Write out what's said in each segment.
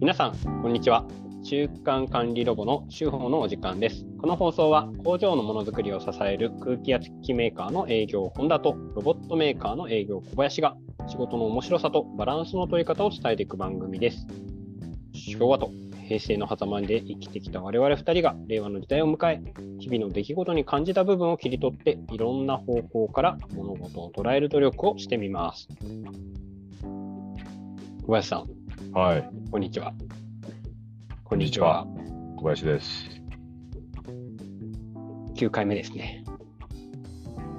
皆さん、こんにちは。中間管理ロボの週報のお時間です。この放送は工場のものづくりを支える空気圧機器メーカーの営業本田とロボットメーカーの営業小林が仕事の面白さとバランスの取り方を伝えていく番組です。昭和と平成の狭間で生きてきた我々2人が令和の時代を迎え、日々の出来事に感じた部分を切り取っていろんな方向から物事を捉える努力をしてみます。小林さん、はい、こんにちは。ここんにちは。小林です。9回目ですね。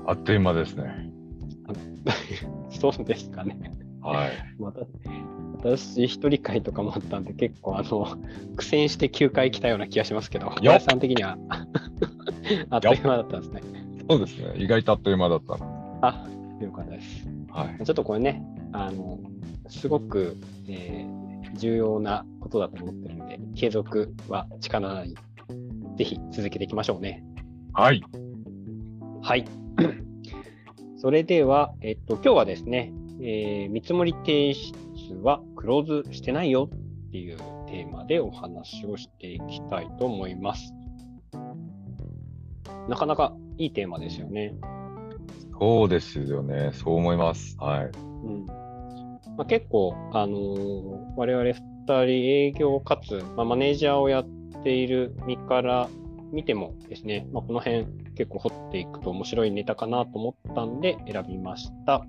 あっという間ですね。そうですかね。はい。また私、一人会とかもあったんで、結構、あの、苦戦して9回来たような気がしますけど、小林さん的にはあっという間だったんですね。そうですね。意外とあっという間だったの。あ、よかったです。はい。ちょっとこれね、あの、すごく、えー重要なことだと思ってるので、継続は力なり、ぜひ続けていきましょうね。はい。はい。それでは、えっと、今日はですね、えー見積もり提出はクローズしてないよっていうテーマでお話をしていきたいと思います。なかなかいいテーマですよね。そうですよね。そう思います。はい。うんまあ、結構、あのー我々2人営業かつ、まあ、マネージャーをやっている身から見てもですね、まあ、この辺結構掘っていくと面白いネタかなと思ったんで選びました。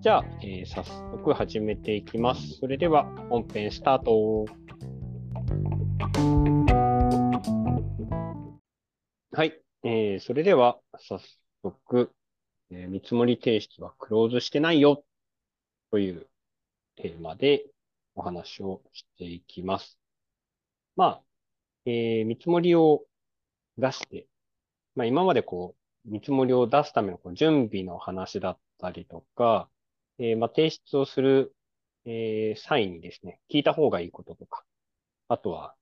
じゃあ、えー早速始めていきます。それでは本編スタート。はい、えーそれでは早速、えー見積もり提出はクローズしてないよというテーマでお話をしていきます。まあ、えー見積もりを出して、まあ今までこう、見積もりを出すためのこう準備の話だったりとか、えーまあ提出をする、えー際にですね、聞いた方がいいこととか、あとは、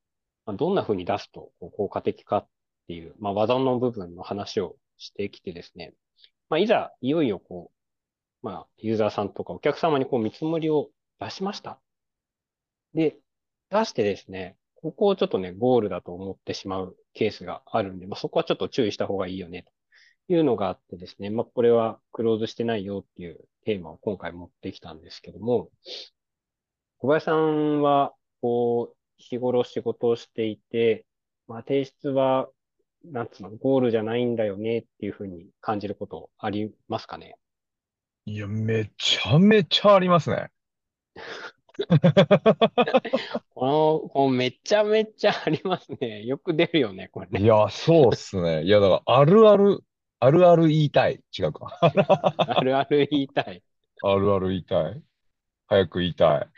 ま、どんな風に出すと効果的かっていう、まあ技の部分の話をしてきてですね、まあいざいよいよこう、まあ、ユーザーさんとかお客様にこう見積もりを出しました。で、出してですね、ここをちょっとね、ゴールだと思ってしまうケースがあるんで、まあ、そこはちょっと注意した方がいいよね、というのがあってですね、まあ、これはクローズしてないよっていうテーマを今回持ってきたんですけども、小林さんは、こう、日頃仕事をしていて、まあ、提出は、なんつうの、ゴールじゃないんだよねっていうふうに感じることありますかね？いや、めちゃめちゃありますね。この、このめちゃめちゃありますね。よく出るよね、これね。いや、そうっすね。いや、だから、あるある、あるある言いたい。違うか。あるある言いたい。あるある言いたい。早く言いたい。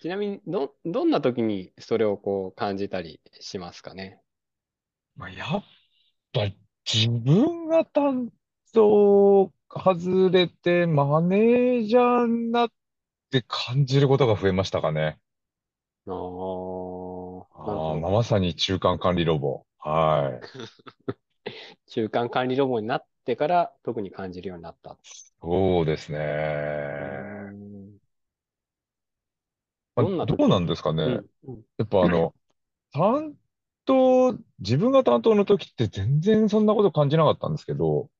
ちなみに、ど、どんな時にそれをこう感じたりしますかね？まあ、やっぱり自分が担当外れてマネージャーになって感じることが増えましたかね。ああ、なるほああ、ど。まさに中間管理ロボ。はい。中間管理ロボになってから特に感じるようになった。そうですね。うーんまあどんなどうなんですかね。うん、うん、やっぱあの、担当、自分が担当の時って全然そんなこと感じなかったんですけど、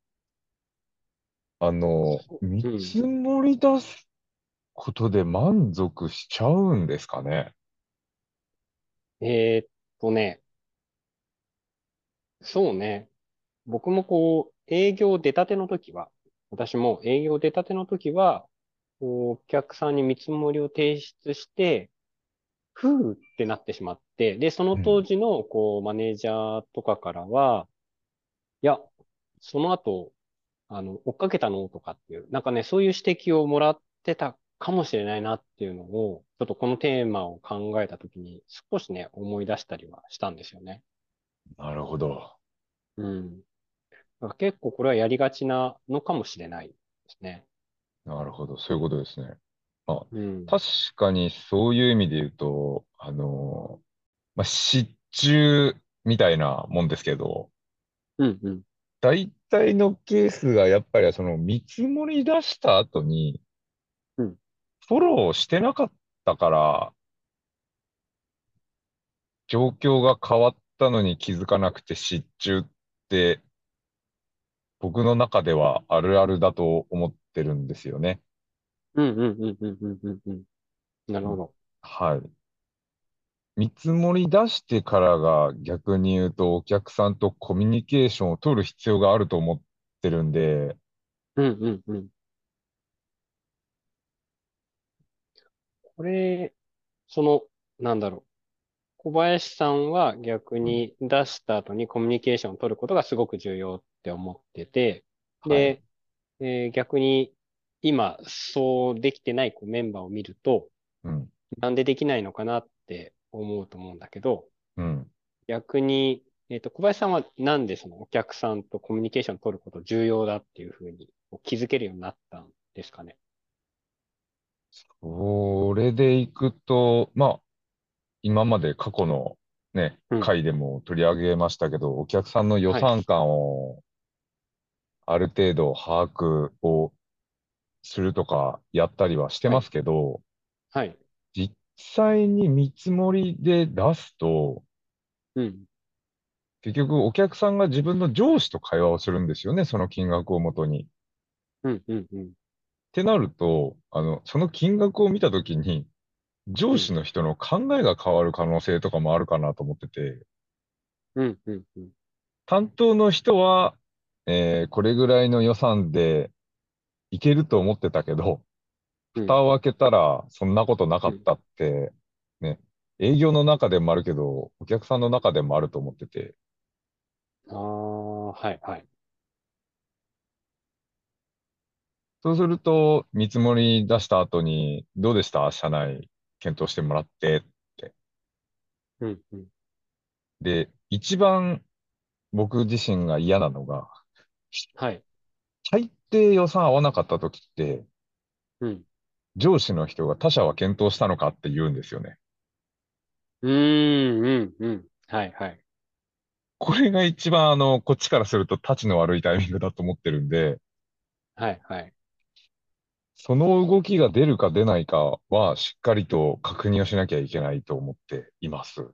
あの、見積もり出すことで満足しちゃうんですかね？えーっとね、そうね。僕もこう、営業出たての時は、私も営業出たての時は、こうお客さんに見積もりを提出して、ふうってなってしまって、で、その当時の、こう、マネージャーとかからは、いや、その後、あの、追っかけたの？とかっていう、なんかね、そういう指摘をもらってたかもしれないなっていうのを、ちょっとこのテーマを考えたときに、少しね、思い出したりはしたんですよね。なるほど。うん。結構これはやりがちなのかもしれないですね。なるほど。そういうことですね。うん。確かにそういう意味で言うと、あの、まあ、失注みたいなもんですけど、うんうん。大体のケースがやっぱりその見積もり出した後にうん、フォローしてなかったから、状況が変わったのに気づかなくて失注って、僕の中ではあるあるだと思ってるんですよね。うんうんうんうんうんうんうん。なるほど。はい。見積もり出してからが逆に言うとお客さんとコミュニケーションを取る必要があると思ってるんで、うんうんうん。これ、その、なんだろう。小林さんは逆うんに出した後にコミュニケーションを取ることがすごく重要って思ってて、はい。で、えー逆に今そうできてないこうメンバーを見ると、うん。なんでできないのかなって思うと思うんだけど、うん。逆に、えっと、小林さんはなんでそのお客さんとコミュニケーションを取ること重要だっていうふうに気づけるようになったんですかね？それでいくと、まあ、今まで過去のね、うん。回でも取り上げましたけど、お客さんの予はい。算感をある程度把握をするとかやったりはしてまはい。すけど、はい。実際に見積もりで出すと、うん。結局お客さんが自分の上司と会話をするんですよね、その金額をもとに。っうん。うん。うん。てなると、あの、その金額を見たときに、上うん。司の人の考えが変わる可能性とかもあるかなと思ってて、うん。うん。うん。担当の人は、えーこれぐらいの予算でいけると思ってたけど、うん。蓋を開けたらそんなことなかうん。ったって、ね、営業の中でもあるけど、お客さんの中でもあると思ってて、ああ、はい。はい。そうすると、見積もり出した後に、どうでした？社内検討してもらってって。うん。うん。で、一番僕自身が嫌なのが、はい。大抵予算合わなかった時って、うん。上司の人が他社は検討したのかって言うんですよね。うーん。うん。うん。はい。はい。これが一番あの、こっちからすると立ちの悪いタイミングだと思ってるんで、はい。はい。その動きが出るか出ないかはしっかりと確認をしなきゃいけないと思っています。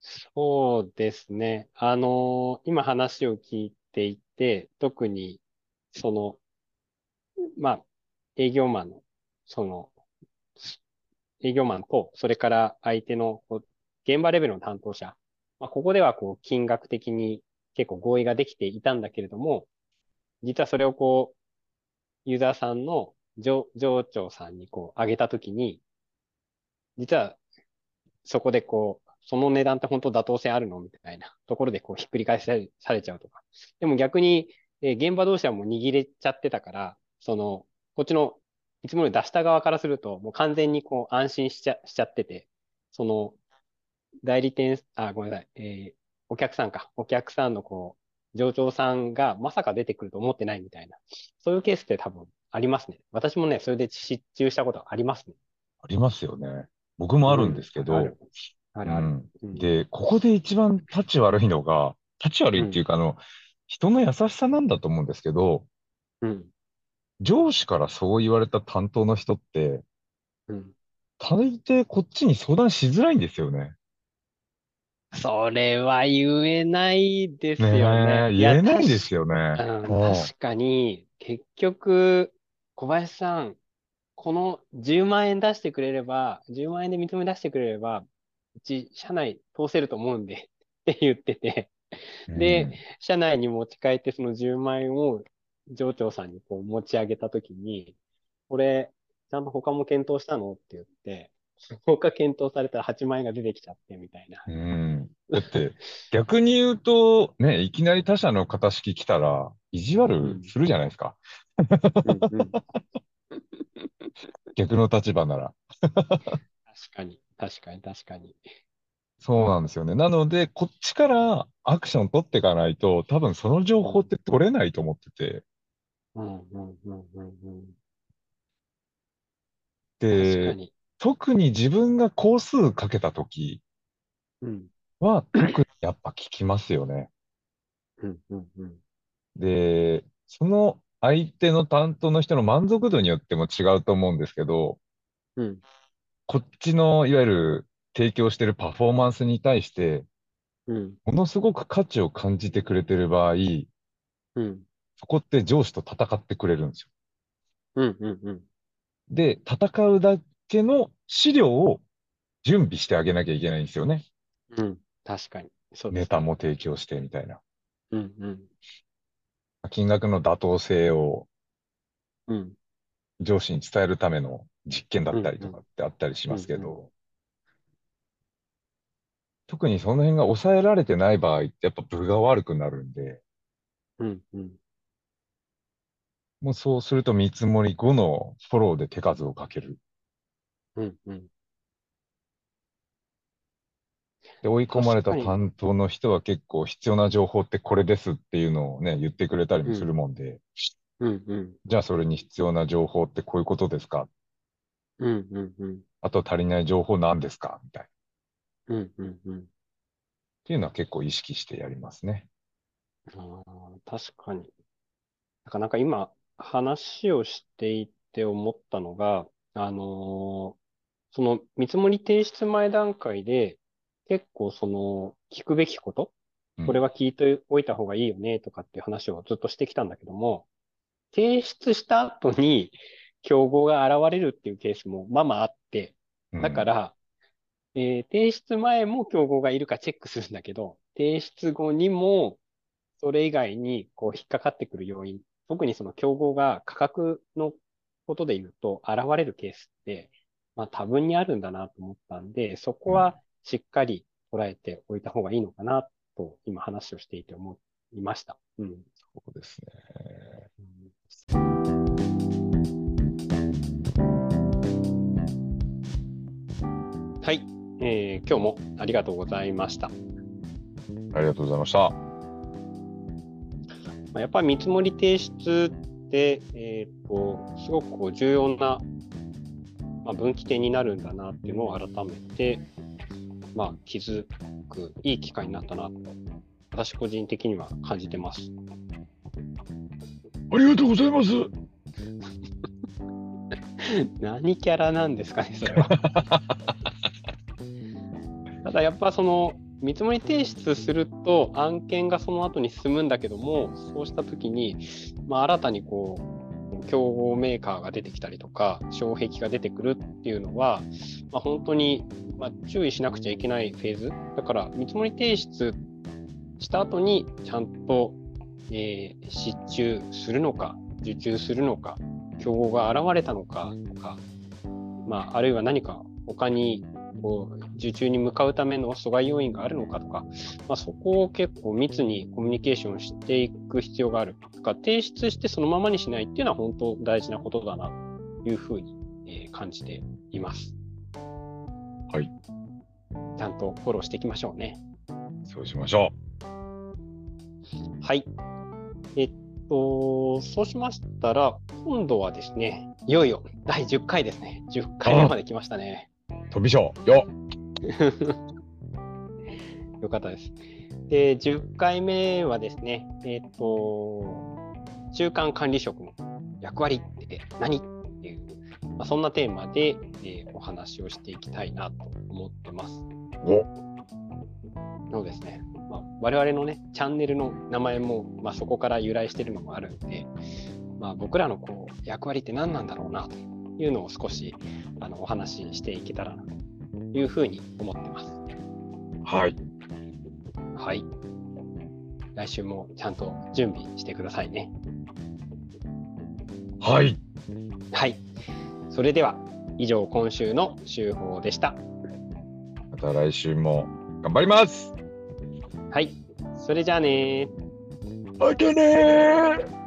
そうですね。あのー今話を聞いていて、特に、その、まあ、営業マンの、その、営業マンと、それから相手の、こう現場レベルの担当者。まあ、ここでは、こう、金額的に結構合意ができていたんだけれども、実はそれをこう、ユーザーさんの上、上長さんにこう、上げたときに、実はそこでこう、その値段って本当妥当性あるのみたいなところでこうひっくり返されちゃうとか。でも逆に、え現場同士はもう握れちゃってたから、その、こっちの、いつもより出した側からすると、もう完全にこう安心しちゃ、しちゃってて、その、代理店、あ、ごめんなさい、えーお客さんか。お客さんのこう、上長さんがまさか出てくると思ってないみたいな。そういうケースって多分ありますね。私もね、それで失注したことありますね。ありますよね。僕もあるんでうん。すけど、ある。あるある。うん。うん。で、ここで一番立ち悪いのが、立ち悪うん。いっていうか、あの、人の優しさなんだと思うんですけど、うん。上司からそう言われた担当の人って、うん。大抵こっちに相談しづらいんですよね。それは言えないでねすよね。え、いや、言えな確いですよね。か、うん、確うん。かに、結局、小林さん、この10万円出してくれれば、10万円で認め出してくれれば、うち、社内通せると思うんで、って言ってて、で、うん。社内に持ち帰ってその10万円を上長さんにこう持ち上げたときに、これ、ちゃんと他も検討したの？って言って、他検討されたら8万円が出てきちゃってみたいな。うん。だって、逆に言うと、ね、いきなり他社の型式来たら、意地うん、悪するじゃないですか。逆の立場なら。確かに、確かに、確かに。そうなんですよね。なので、こっちからアクション取っていかないと、多分その情うん、報って取れないと思ってて。うん、うん、うん、うん。うん確かで、に。特に自分が工数かけたときうん、は、特にやっぱ効きますよね。うん、うん、うん。で、その相手の担当の人の満足度によっても違うと思うんですけど、うん。こっちのいわゆる提供してるパフォーマンスに対して、うん。ものすごく価値を感じてくれてる場合、うん。そこって上司と戦ってくれるんですよ。うん。うん。うん。で、戦うだけの資料を準備してあげなきゃいけないんですよね。うん。確かに。そうです。ネタも提供してみたいな。うん。うん。金額の妥当性をうん。上司に伝えるための実験だったりとかってあったりしますけうんど、特にその辺が抑えられてない場合ってやっぱ分が悪くなるんで、うん。うん。もうそうすると見積もり後のフォローで手数をかける。うん。うん。で、追い込まれた確かに担当の人は結構必要な情報ってこれですっていうのをね、言ってくれたりもするもんで、うん。うん。じゃあそれに必要な情報ってこういうことですか？うん。うん。うん。あと足りない情報何ですか？みたいな。っうん。うん。うん。ていうのは結構意識してやりますね。ああ、確かに。なかなか今、話をしていて思ったのが、あのーその見積もり提出前段階で、結構その、聞くべきこと、うん。これは聞いておいた方がいいよね、とかっていう話をずっとしてきたんだけども、提出した後に、競合が現れるっていうケースもまあまああって、うん。だから、えー提出前も競合がいるかチェックするんだけど、提出後にも、それ以外にこう引っかかってくる要因、特にその競合が価格のことで言うと現れるケースって、まあ多分にあるんだなと思ったんで、そこはしっかり捉えておいた方がいいのかなと今話をしていて思いました。うん。そうですね。はい、えー今日もありがとうございました。ありがとうございました。まあやっぱり見積もり提出って、えっと、すごくこう重要な、まあ、分岐点になるんだなっていうのを改めて、まあ、気づくいい機会になったなと、私個人的には感じてます。ありがとうございます。何キャラなんですかね、それは。ただやっぱその見積もり提出すると案件がその後に進むんだけども、そうしたときに、まあ、新たにこう、競合メーカーが出てきたりとか、障壁が出てくるっていうのは、まあ、本当に、ま、注意しなくちゃいけないフェーズ。だから、見積もり提出した後に、ちゃんと、えー失注するのか、受注するのか、競合が現れたのかとか、まあ、あるいは何か他にこう受注に向かうための阻害要因があるのかとか、まあ、そこを結構密にコミュニケーションしていく必要がある。だから提出してそのままにしないっていうのは本当大事なことだなというふうに、えー感じています。はい。ちゃんとフォローしていきましょうね。そうしましょはい。えっと、そうしましたら、今度はですね、いよいよ第10回ですね。10回目まで来ましたね。う。飛び賞よ よかったです。で、10回目はですね、えっ、と、中間管理職の役割って何っていう、まあ、そんなテーマで、えーお話をしていきたいなと思ってます。おそうですね。まあ、我々のね、チャンネルの名前も、まあ、そこから由来してるのもあるんで、まあ、僕らのこう役割って何なんだろうなというのを少しあのお話ししていけたらなというふうに思ってます。はい。はい。来週もちゃんと準備してくださいね。はい。はい。それでは、以上今週の週報でした。また来週も頑張りますはい。それじゃあねまたねー